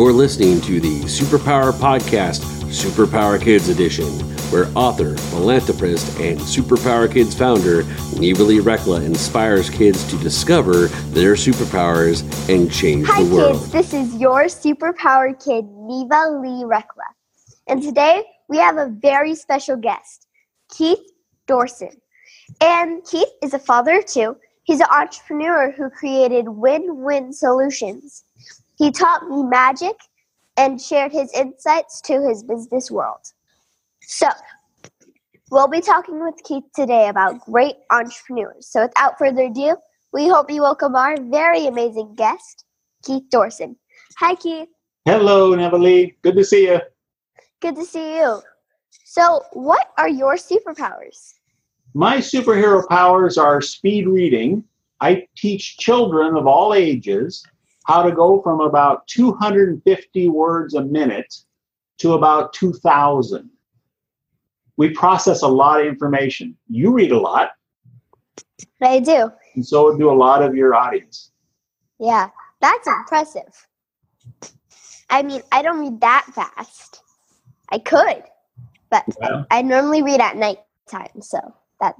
You're listening to the Superpower Podcast, Superpower Kids Edition, where author, philanthropist, and Superpower Kids founder Neva Lee Recla inspires kids to discover their superpowers and change Hi, the world. kids. This is your superpower kid, Neva Lee Recla. And today we have a very special guest, Keith Dorson. And Keith is a father of two. He's an entrepreneur who created win win solutions. He taught me magic and shared his insights to his business world. So, we'll be talking with Keith today about great entrepreneurs. So, without further ado, we hope you welcome our very amazing guest, Keith Dorson. Hi, Keith. Hello, Nevalee. Good to see you. Good to see you. So, what are your superpowers? My superhero powers are speed reading. I teach children of all ages how to go from about 250 words a minute to about 2,000. We process a lot of information. You read a lot, I do. and so do a lot of your audience. Yeah, that's impressive. I mean, I don't read that fast. I could, but. I normally read at night time, so that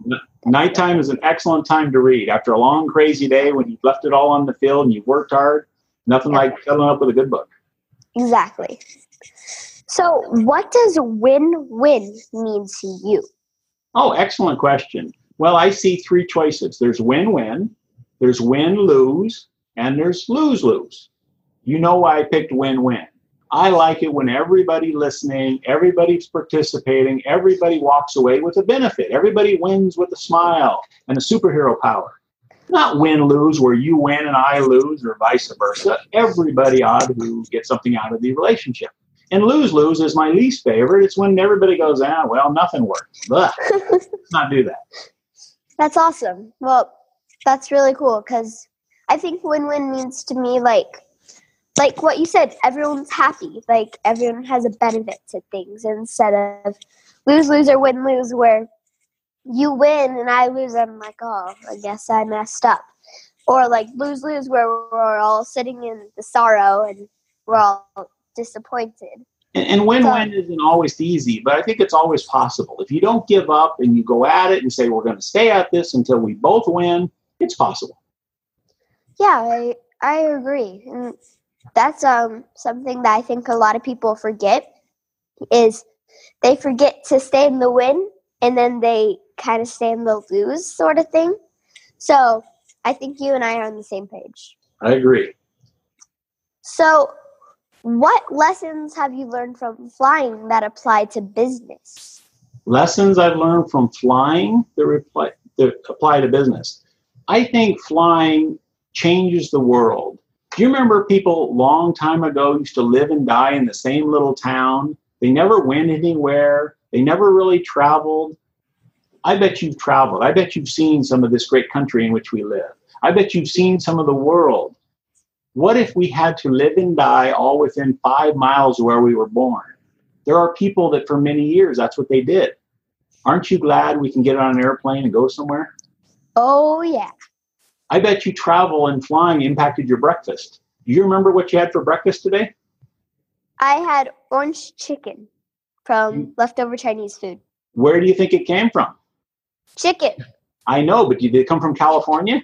Nighttime is an excellent time to read. After a long, crazy day when you've left it all on the field and you've worked hard, nothing like cuddling up with a good book. exactly. So, what does win-win mean to you? Oh, excellent question. Well, I see three choices there's win win, there's win lose, and there's lose lose. You know why I picked win win. I like it when everybody listening, everybody's participating, everybody walks away with a benefit. Everybody wins with a smile and a superhero power. Not win lose where you win and I lose or vice versa. Everybody ought to get something out of the relationship. And lose lose is my least favorite. It's when everybody goes, ah, well, nothing works. But Let's not do that. That's awesome. Well, that's really cool because I think win-win means to me like like what you said, everyone's happy. Like everyone has a benefit to things instead of lose lose or win lose where you win and I lose. I'm like, oh, I guess I messed up. Or like lose lose where we're all sitting in the sorrow and we're all disappointed. And, and win-win isn't always easy, but I think it's always possible. If you don't give up and you go at it and say we're going to stay at this until we both win, it's possible. Yeah, I I agree. And that's um something that I think a lot of people forget is they forget to stay in the win and then they kind of stay in the lose sort of thing. So I think you and I are on the same page. I agree. So what lessons have you learned from flying that apply to business? Lessons I've learned from flying that, reply, that apply to business. I think flying changes the world. Do you remember people long time ago used to live and die in the same little town? They never went anywhere. They never really traveled. I bet you've traveled. I bet you've seen some of this great country in which we live. I bet you've seen some of the world. What if we had to live and die all within five miles of where we were born? There are people that for many years that's what they did. Aren't you glad we can get on an airplane and go somewhere? Oh yeah. I bet you travel and flying impacted your breakfast. Do you remember what you had for breakfast today? I had orange chicken from mm. leftover Chinese food. Where do you think it came from? Chicken. I know, but did it come from California?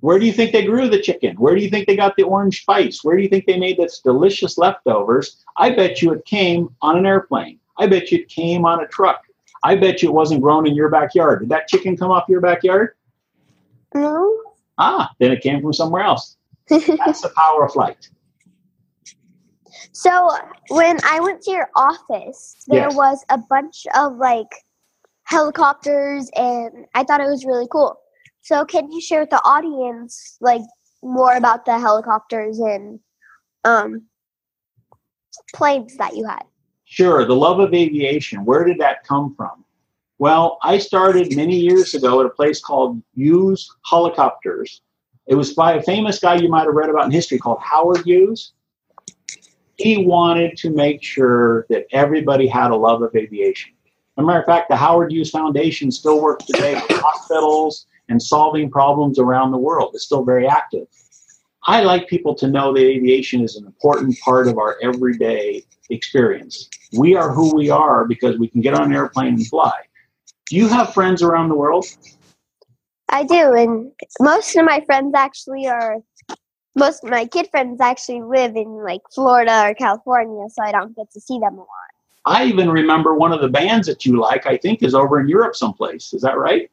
Where do you think they grew the chicken? Where do you think they got the orange spice? Where do you think they made this delicious leftovers? I bet you it came on an airplane. I bet you it came on a truck. I bet you it wasn't grown in your backyard. Did that chicken come off your backyard? No. Ah, then it came from somewhere else. That's the power of flight. So when I went to your office, there Yes. was a bunch of like helicopters, and I thought it was really cool. So can you share with the audience like more about the helicopters and um, planes that you had? Sure, the love of aviation. Where did that come from? Well, I started many years ago at a place called Hughes Helicopters. It was by a famous guy you might have read about in history called Howard Hughes. He wanted to make sure that everybody had a love of aviation. As a matter of fact, the Howard Hughes Foundation still works today with hospitals and solving problems around the world. It's still very active. I like people to know that aviation is an important part of our everyday experience. We are who we are because we can get on an airplane and fly. Do you have friends around the world? I do, and most of my friends actually are. Most of my kid friends actually live in like Florida or California, so I don't get to see them a lot. I even remember one of the bands that you like, I think, is over in Europe someplace. Is that right?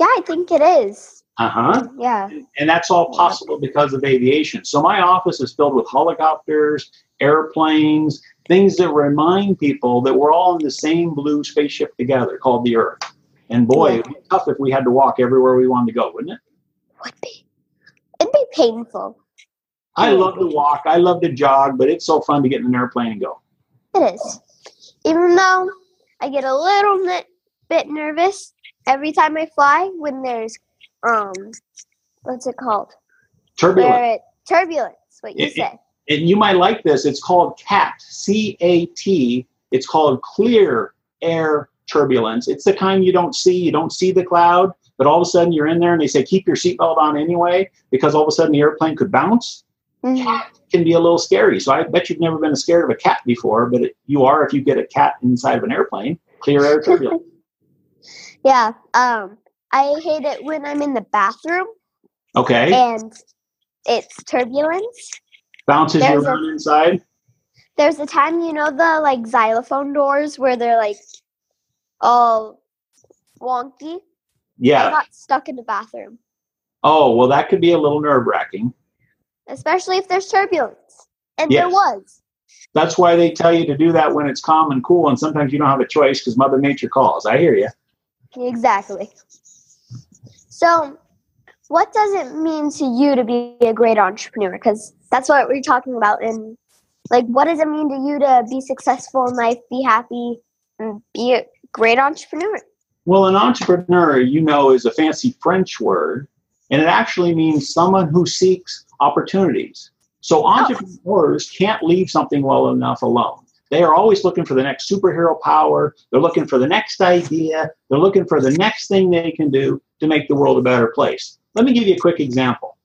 Yeah, I think it is. Uh huh. Yeah. And that's all possible because of aviation. So my office is filled with helicopters, airplanes, things that remind people that we're all in the same blue spaceship together called the Earth. And boy, it'd be tough if we had to walk everywhere we wanted to go, wouldn't it? Would be. It'd be painful. I love to walk, I love to jog, but it's so fun to get in an airplane and go. It is. Even though I get a little bit, bit nervous every time I fly when there's um what's it called? Turbulent. It, turbulence, what you It- it- said. and you might like this. It's called CAT, C A T. It's called clear air turbulence. It's the kind you don't see. You don't see the cloud, but all of a sudden you're in there and they say keep your seatbelt on anyway because all of a sudden the airplane could bounce. Mhm. Cat can be a little scary. So I bet you've never been scared of a cat before, but it, you are if you get a cat inside of an airplane. Clear air turbulence. Yeah. Um I hate it when I'm in the bathroom Okay, and it's turbulence. bounces there's a- around inside. There's a time you know the like xylophone doors where they're like all wonky. I Yeah. got stuck in the bathroom, Oh well, that could be a little nerve wracking. Especially if there's turbulence, and there was. That's why they tell you to do that when it's calm and cool, and sometimes you don't have a choice because Mother Nature calls. I hear you. Exactly. So, what does it mean to you to be a great entrepreneur? Because that's what we're talking about. And like, what does it mean to you to be successful in life, be happy, and be a great entrepreneur? Well, an entrepreneur, you know, is a fancy French word, and it actually means someone who seeks opportunities. So entrepreneurs can't leave something well enough alone. They are always looking for the next superhero power. They're looking for the next idea. They're looking for the next thing they can do to make the world a better place. Let me give you a quick example.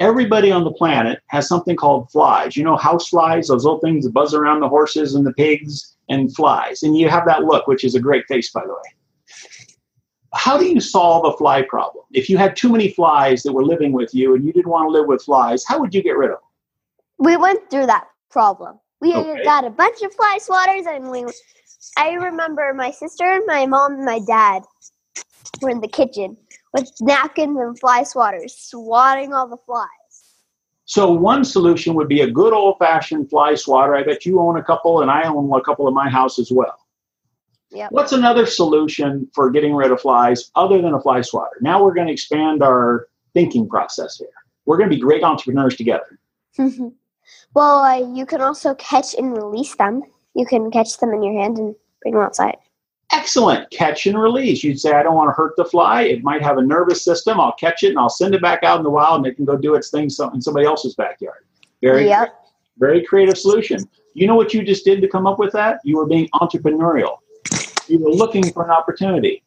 Everybody on the planet has something called flies. You know, house flies, those little things that buzz around the horses and the pigs and flies. And you have that look, which is a great face, by the way. How do you solve a fly problem? If you had too many flies that were living with you and you didn't want to live with flies, how would you get rid of them? We went through that problem. We Okay. got a bunch of fly swatters, and we. I remember my sister, my mom, and my dad were in the kitchen with napkins and fly swatters, swatting all the flies. So one solution would be a good old fashioned fly swatter. I bet you own a couple and I own a couple in my house as well. Yep. What's another solution for getting rid of flies other than a fly swatter? Now we're going to expand our thinking process here. We're going to be great entrepreneurs together. well, uh, you can also catch and release them. You can catch them in your hand and bring them outside. Excellent. Catch and release. You'd say, I don't want to hurt the fly. It might have a nervous system. I'll catch it and I'll send it back out in the wild and it can go do its thing in somebody else's backyard. Very, Yep. very creative solution. You know what you just did to come up with that? You were being entrepreneurial. You were looking for an opportunity.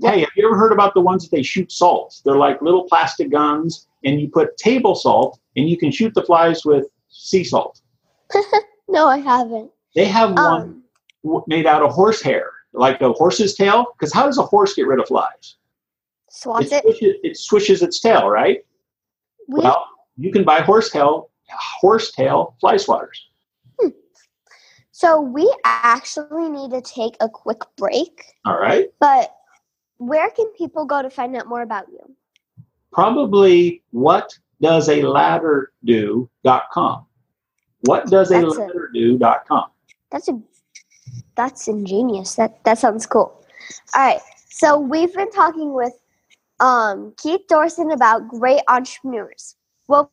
Hey, have you ever heard about the ones that they shoot salt? They're like little plastic guns, and you put table salt, and you can shoot the flies with sea salt. No, I haven't. They have one Um, w- made out of horsehair, like a horse's tail. Because how does a horse get rid of flies? swats it, it. swishes, it swishes its tail, right? We, Well, you can buy horsehair horse tail fly swatters. So we actually need to take a quick break. All right. But where can people go to find out more about you? Probably what does a ladder do.com. What does a That's ladder do.com. That's a that's ingenious. That that sounds cool. All right. So we've been talking with um, Keith Dorson about great entrepreneurs. We'll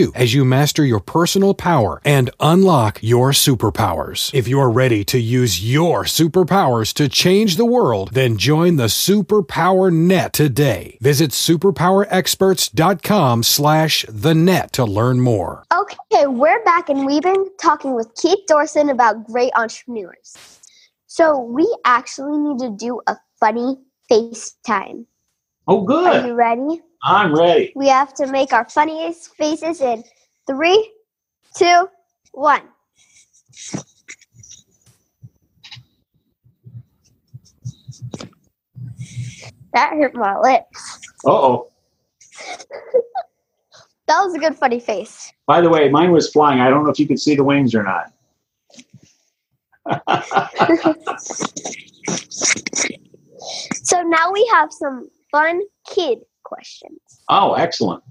you as you master your personal power and unlock your superpowers. If you're ready to use your superpowers to change the world, then join the Superpower Net today. Visit superpowerexperts.com slash the net to learn more. Okay, we're back and we've been talking with Keith Dorson about great entrepreneurs. So we actually need to do a funny FaceTime. Oh, good. Are you ready? I'm ready. We have to make our funniest faces in three, two, one. That hurt my lips. Uh oh. That was a good funny face. By the way, mine was flying. I don't know if you could see the wings or not. So now we have some fun kid questions. oh, excellent.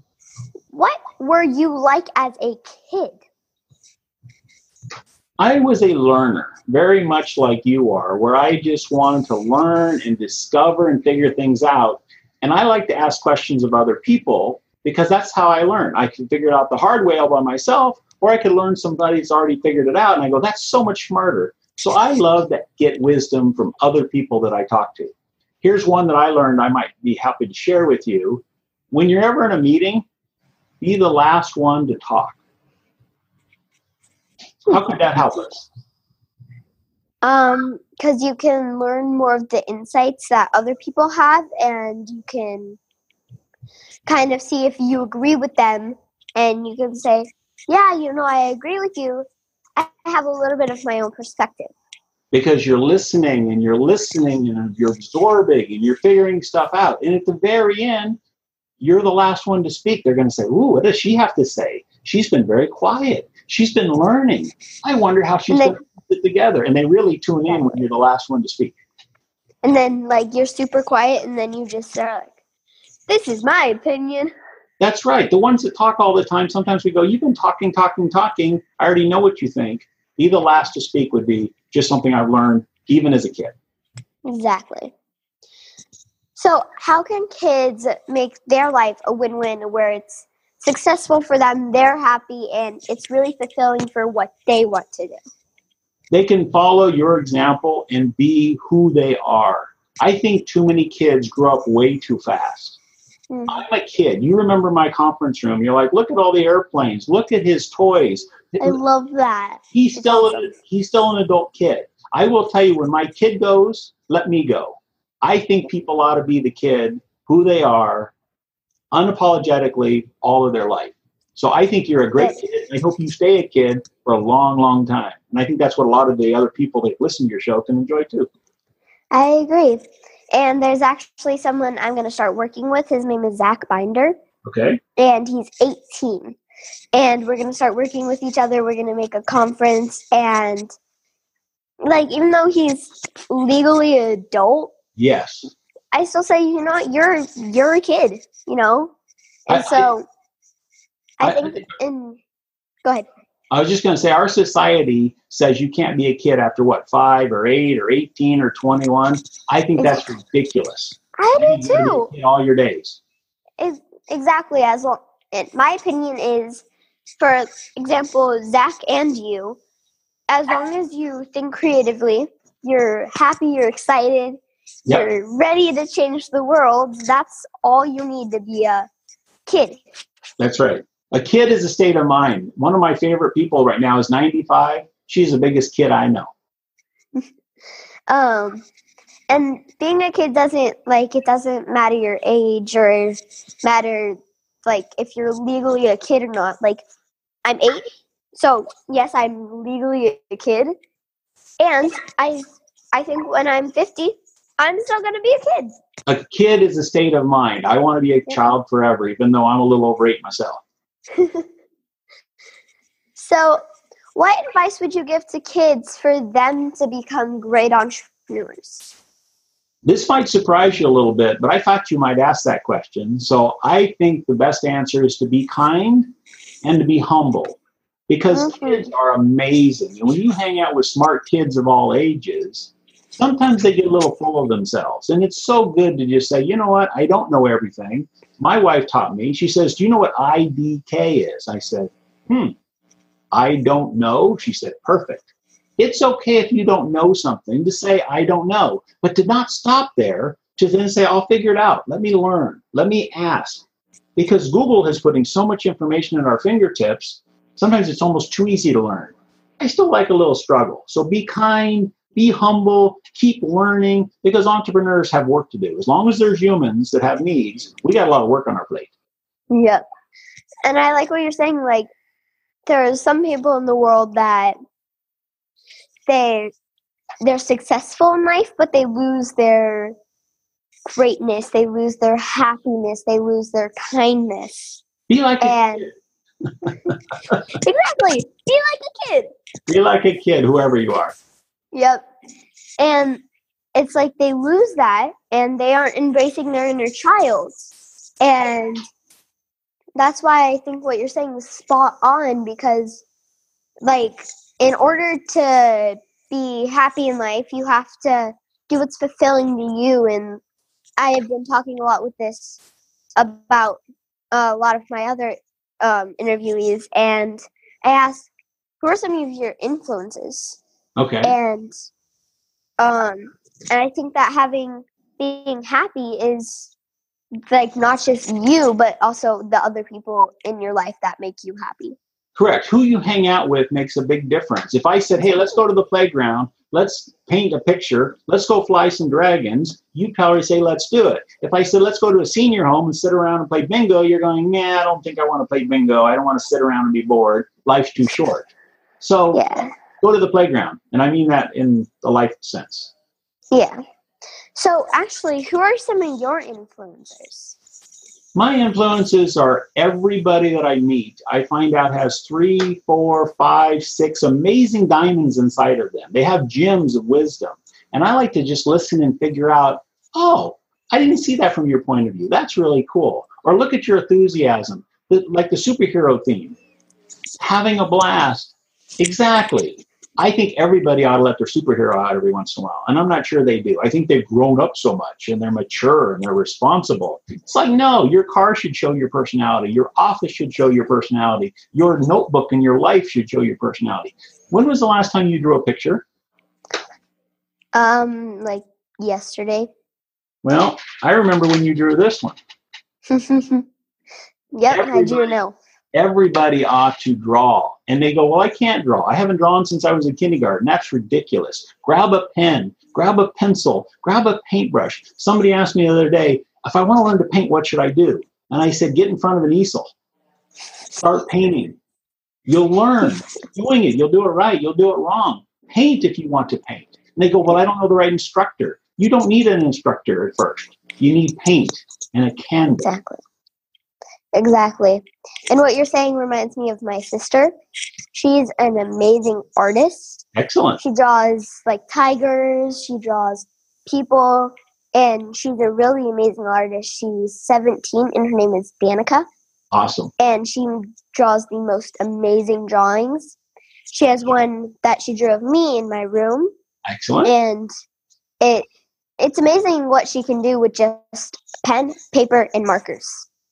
What were you like as a kid? I was a learner, very much like you are, where I just wanted to learn and discover and figure things out. And I like to ask questions of other people because that's how I learn. I can figure it out the hard way all by myself, or I could learn somebody's already figured it out, and I go, that's so much smarter. So I love to get wisdom from other people that I talk to. Here's one that I learned I might be happy to share with you. When you're ever in a meeting, be the last one to talk. How could that help us? Um, because you can learn more of the insights that other people have, and you can kind of see if you agree with them, and you can say, "Yeah, you know, I agree with you. I have a little bit of my own perspective." Because you're listening and you're listening and you're absorbing and you're figuring stuff out. And at the very end, you're the last one to speak. They're going to say, Ooh, what does she have to say? She's been very quiet. She's been learning. I wonder how she's going to put it together. And they really tune in when you're the last one to speak. And then, like, you're super quiet, and then you just are like, "This is my opinion." That's right. The ones that talk all the time, sometimes we go, You've been talking, talking, talking. I already know what you think. Be the last to speak would be just something I've learned even as a kid. Exactly. So, how can kids make their life a win win where it's successful for them, they're happy, and it's really fulfilling for what they want to do? they can follow your example and be who they are. I think too many kids grow up way too fast. Mhm. I'm a kid. You remember my conference room. You're like, look at all the airplanes. Look at his toys. I love that. He's it's still awesome. he's still an adult kid. I will tell you when my kid goes, let me go. I think people ought to be the kid who they are, unapologetically all of their life. So I think you're a great Yes. kid. I hope you stay a kid for a long, long time. And I think that's what a lot of the other people that listen to your show can enjoy too. I agree. And there's actually someone I'm going to start working with. His name is Zach Binder, Okay. and he's 18. And we're going to start working with each other. We're going to make a conference. And, like, even though he's legally an adult, Yes. I still say, you know what, you're you're a kid, you know? I- And so I, I- think in go ahead. I was just going to say our society says you can't be a kid after what, five or eight or 18 or 21. I think that's ridiculous. I do need to be a too. All your days. Ex- exactly as long and my opinion is for example, Zach and you, as long as you think creatively, you're happy, you're excited, Yep. you're ready to change the world, that's all you need to be a kid. That's right. A kid is a state of mind. One of my favorite people right now is 95. She's the biggest kid I know. Um, and being a kid doesn't like it doesn't matter your age or matter like if you're legally a kid or not. Like I'm eight, so yes, I'm legally a kid, and I I think when I'm fifty, I'm still gonna be a kid. A kid is a state of mind. I want to be a child forever, even though I'm a little over eight myself. So, what advice would you give to kids for them to become great entrepreneurs? This might surprise you a little bit, but I thought you might ask that question. So I think the best answer is to be kind and to be humble because Mhm. kids are amazing. And when you hang out with smart kids of all ages, sometimes they get a little full of themselves. And it's so good to just say, you know what, I don't know everything. My wife taught me, she says, Do you know what IDK is? I said, Hmm, I don't know. She said, Perfect. It's okay if you don't know something to say, I don't know, but to not stop there, to then say, I'll figure it out. Let me learn. Let me ask. Because Google is putting so much information at our fingertips, sometimes it's almost too easy to learn. I still like a little struggle. So be kind, be humble, keep learning, because entrepreneurs have work to do. As long as there's humans that have needs, we got a lot of work on our plate. Yep. And I like what you're saying. Like, there are some people in the world that they they're successful in life, but they lose their greatness, they lose their happiness, they lose their kindness. Be like a And kid. exactly, be like a kid. Be like a kid, whoever you are. Yep. And it's like they lose that and they aren't embracing their inner child. And that's why I think what you're saying is spot on because, like, in order to be happy in life, you have to do what's fulfilling to you. And I have been talking a lot with this about a lot of my other um, interviewees. And I asked, who are some of your influences? Okay. and um and i think that having being happy is like not just you but also the other people in your life that make you happy Correct. Who you hang out with makes a big difference. If I said, hey, let's go to the playground, let's paint a picture, let's go fly some dragons, you'd probably say, let's do it. If I said, let's go to a senior home and sit around and play bingo, you're going, nah, I don't think I want to play bingo. I don't want to sit around and be bored. Life's too short. So yeah go to the playground. And I mean that in the life sense. yeah so actually who are some of your influencers My influences are everybody that I meet. I find out has three, four, five, six amazing diamonds inside of them. They have gems of wisdom. And I like to just listen and figure out, oh, I didn't see that from your point of view. That's really cool. Or look at your enthusiasm, like the superhero theme. Having a blast. Exactly. I think everybody ought to let their superhero out every once in a while. And I'm not sure they do. I think they've grown up so much and they're mature and they're responsible. It's like, no, your car should show your personality. Your office should show your personality. Your notebook and your life should show your personality. When was the last time you drew a picture? um like yesterday Well, I remember when you drew this one. yep i do Everybody. know Everybody ought to draw. And they go, Well, I can't draw. I haven't drawn since I was in kindergarten. That's ridiculous. Grab a pen, grab a pencil, grab a paintbrush. Somebody asked me the other day, If I want to learn to paint, what should I do? And I said, Get in front of an easel. Start painting. You'll learn doing it. You'll do it right. You'll do it wrong. Paint if you want to paint. And they go, Well, I don't know the right instructor. You don't need an instructor at first. You need paint and a canvas. Exactly. Exactly. And what you're saying reminds me of my sister. She's an amazing artist. Excellent. She draws like tigers, she draws people, and she's a really amazing artist. She's 17 and her name is Danica, Awesome. and she draws the most amazing drawings. She has one that she drew of me in my room, Excellent. and it it's amazing what she can do with just pen, paper, and markers.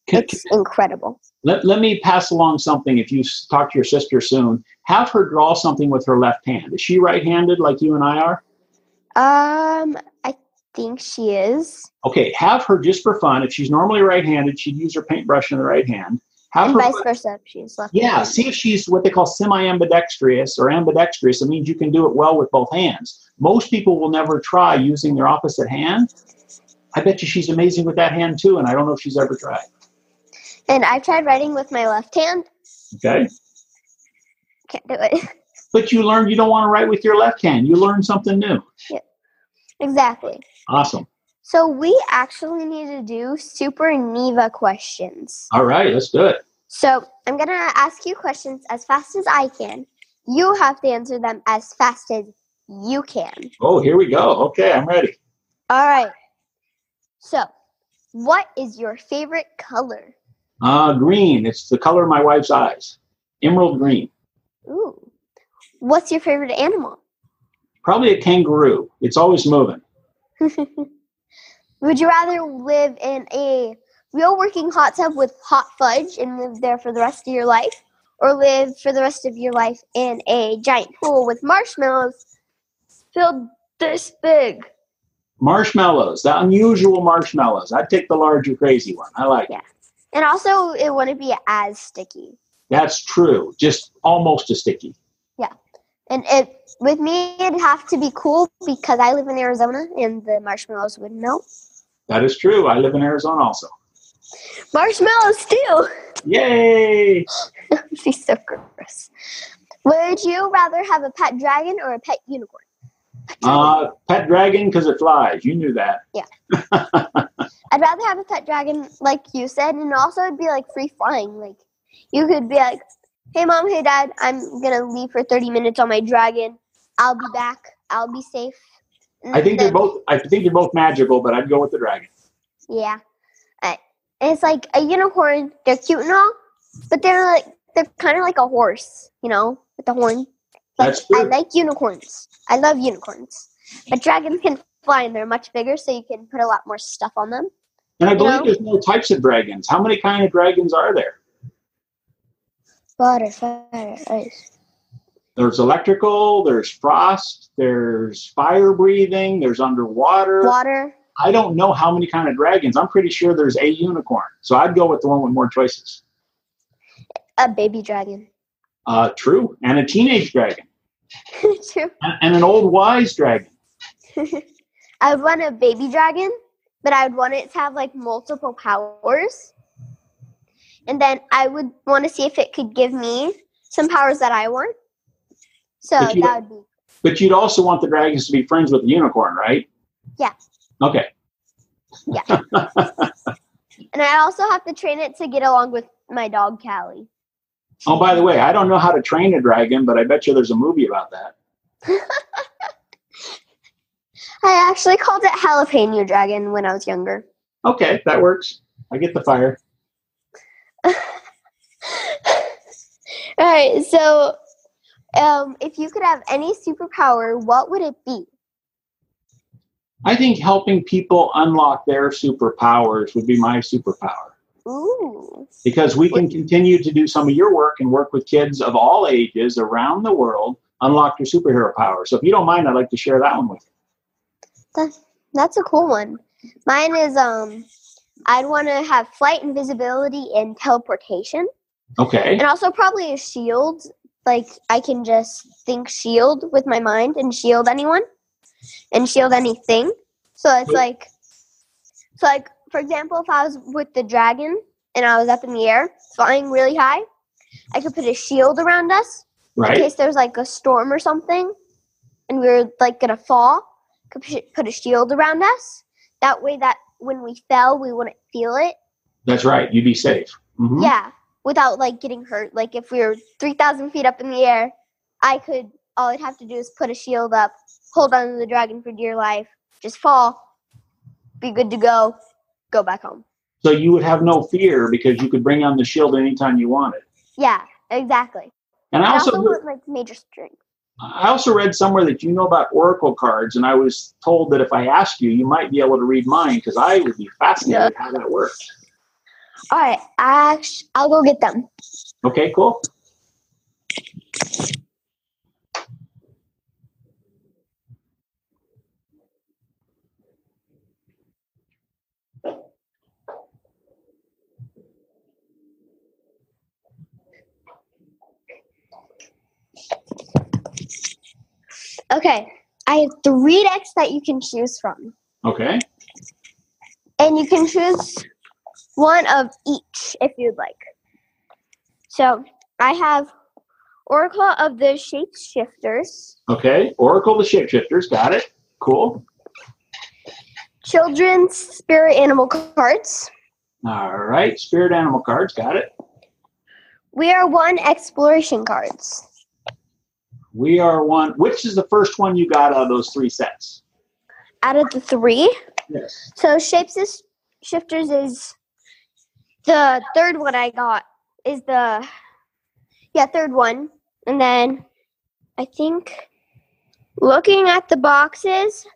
Can- It's incredible. Let, let me pass along something. If you talk to your sister soon, have her draw something with her left hand. Is she right handed like you and I are? Um, I think she is. Okay, have her just for fun. If she's normally right handed, she'd use her paintbrush in the right hand. Have And her. vice versa, if she's left. Yeah, see if she's what they call semi ambidextrous or ambidextrous. It means you can do it well with both hands. Most people will never try using their opposite hand. I bet you she's amazing with that hand too, and I don't know if she's ever tried. And I've tried writing with my left hand. Okay? Can't do it. But you learned you don't want to write with your left hand. You learned something new. exactly. Awesome. So we actually need to do super Neva questions. All right, let's do it. So I'm gonna ask you questions as fast as I can. You have to answer them as fast as you can. Oh, here we go. Okay, I'm ready. All right. So, what is your favorite color? Uh, green. It's the color of my wife's eyes. Emerald green. Ooh. What's your favorite animal? Probably a kangaroo. It's always moving. Would you rather live in a real working hot tub with hot fudge and live there for the rest of your life, or live for the rest of your life in a giant pool with marshmallows filled this big? Marshmallows, the unusual marshmallows. I'd take the larger crazy one. I like Yeah. it. And also, it wouldn't be as sticky. That's true. Just almost as sticky. Yeah, and it with me, it'd have to be cool because I live in Arizona and the marshmallows would melt. That is true. I live in Arizona also. Marshmallows too. Yay! Be so gross. Would you rather have a pet dragon or a pet unicorn? Uh, pet dragon because it flies. You knew that. Yeah. I'd rather have a pet dragon, like you said, and also it'd be like free flying. Like you could be like, "Hey mom, hey dad, I'm gonna leave for 30 minutes on my dragon. I'll be back. I'll be safe." And I think they're both. I think they're both magical, but I'd go with the dragon. Yeah, it's like a unicorn. They're cute and all, but they're like they're kind of like a horse, you know, with the horn. Like, That's true. I like unicorns. I love unicorns, but dragons can fly and they're much bigger, so you can put a lot more stuff on them. And I believe know? there's no types of dragons. How many kind of dragons are there? Water, fire, ice. There's electrical. There's frost. There's fire breathing. There's underwater. Water. I don't know how many kind of dragons. I'm pretty sure there's a unicorn. So I'd go with the one with more choices. A baby dragon. Uh, true. And a teenage dragon. True. And, and an old wise dragon. I would want a baby dragon, but I would want it to have like multiple powers. And then I would want to see if it could give me some powers that I want. So that would be But you'd also want the dragons to be friends with the unicorn, right? Yeah. Okay. Yeah. and I also have to train it to get along with my dog Callie. Oh, by the way, I don't know how to train a dragon, but I bet you there's a movie about that. I actually called it jalapeno dragon when I was younger. Okay, that works. I get the fire. All right, so um, if you could have any superpower, what would it be? I think helping people unlock their superpowers would be my superpower Ooh. because we can continue to do some of your work and work with kids of all ages around the world, unlock their superhero power. So if you don't mind, I'd like to share that one with you. That, that's a cool one. Mine is um I'd want to have flight, invisibility, and teleportation, Okay. and also probably a shield. Like I can just think shield with my mind and shield anyone, and shield anything. So it's like, so like for example, if I was with the dragon and I was up in the air flying really high, I could put a shield around us in case there was like a storm or something and we were like gonna fall could put a shield around us that way that when we fell we wouldn't feel it That's right. You'd be safe. Mhm. yeah without like getting hurt like if we were 3000 feet up in the air i could all i'd have to do is put a shield up hold on to the dragon for dear life just fall be good to go go back home So you would have no fear because you could bring on the shield anytime you wanted. yeah exactly And I i also, also like major strength I also read somewhere that you know about oracle cards, and I was told that if I asked you, you might be able to read mine because I would be fascinated how that works. all right act- i'll go get them Okay, cool. Okay, I have three decks that you can choose from, Okay. and you can choose one of each if you'd like. So I have Oracle of the Shapeshifters, Okay. Oracle the Shapeshifters. Got it. Cool. Children's Spirit Animal cards. All right. Spirit animal cards. Got it. We are one exploration cards. We are one. Which is the first one you got out of those three sets? Out of the three, Yes. so Shapeshifters is shifters is the third one I got. Is the yeah third one, and then I think Looking at the boxes,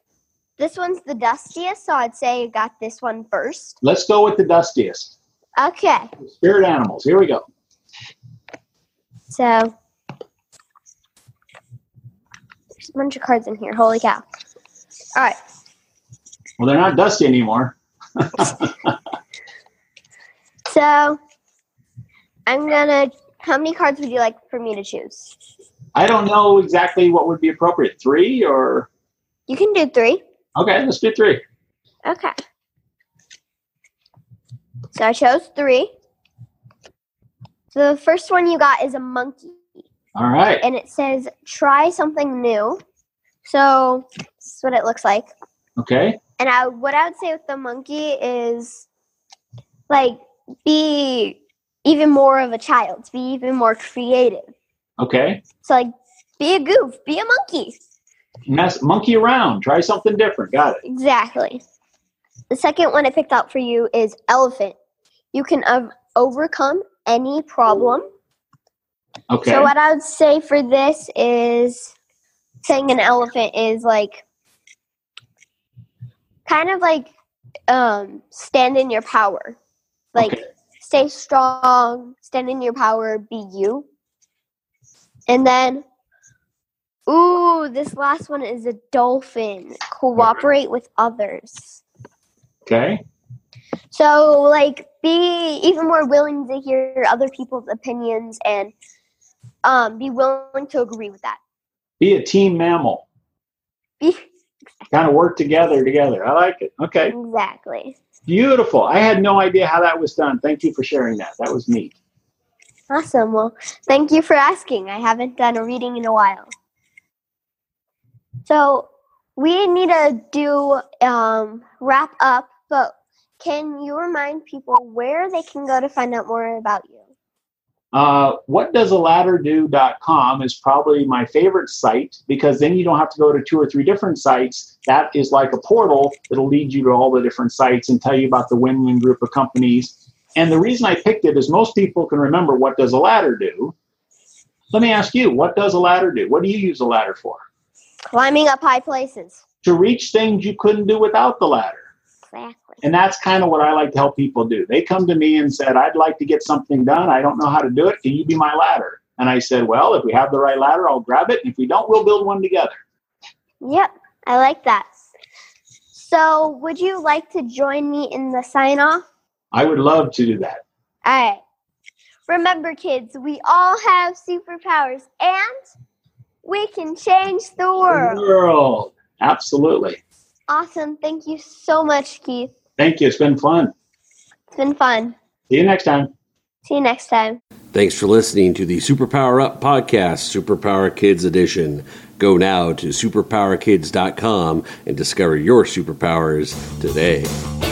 this one's the dustiest, so I'd say you got this one first. Let's go with the dustiest. Okay, Spirit animals. Here we go. so there's a bunch of cards in here. Holy cow! All right, Well, they're not dusty anymore. so I'm gonna. How many cards would you like for me to choose? I don't know exactly what would be appropriate. Three or You can do three. okay, let's do three. Okay. So I chose three. So the first one you got is a monkey, All right. and it says try something new. So this is what it looks like. Okay. And I, what I would say with the monkey is like be even more of a child, be even more creative. Okay. So like be a goof, be a monkey. Mess monkey around. Try something different. Got it. Exactly. The second one I picked out for you is elephant. You can ov- overcome any problem. Okay. So what I would say for this is saying an elephant is like kind of like um stand in your power. Like Okay. stay strong, stand in your power, be you. And then ooh, this last one is a dolphin. Cooperate with others. okay. So like be even more willing to hear other people's opinions and um be willing to agree with that. Be a team mammal. Be Kind of work together together. I like it. Okay. exactly. Beautiful. I had no idea how that was done. Thank you for sharing that. That was neat. Awesome. Well, thank you for asking. I haven't done a reading in a while. So we need to do um, wrap up, but can you remind people where they can go to find out more about you? Uh, what does a ladder do.com is probably my favorite site because then you don't have to go to two or three different sites. That is like a portal that'll lead you to all the different sites and tell you about the win win group of companies. And the reason I picked it is most people can remember what does a ladder do. Let me ask you, what does a ladder do? What do you use a ladder for? Climbing up high places. To reach things you couldn't do without the ladder. Exactly. And that's kind of what I like to help people do. They come to me and said, I'd like to get something done. I don't know how to do it. Can you be my ladder? And I said, Well, if we have the right ladder, I'll grab it. And if we don't, we'll build one together. Yep, I like that. So, would you like to join me in the sign off? I would love to do that. All right. Remember, kids, we all have superpowers and we can change the world. World. Absolutely. Awesome. Thank you so much, Keith. Thank you. It's been fun. It's been fun. See you next time. See you next time. Thanks for listening to the Superpower Up Podcast, Superpower Kids Edition. Go now to superpowerkids.com and discover your superpowers today.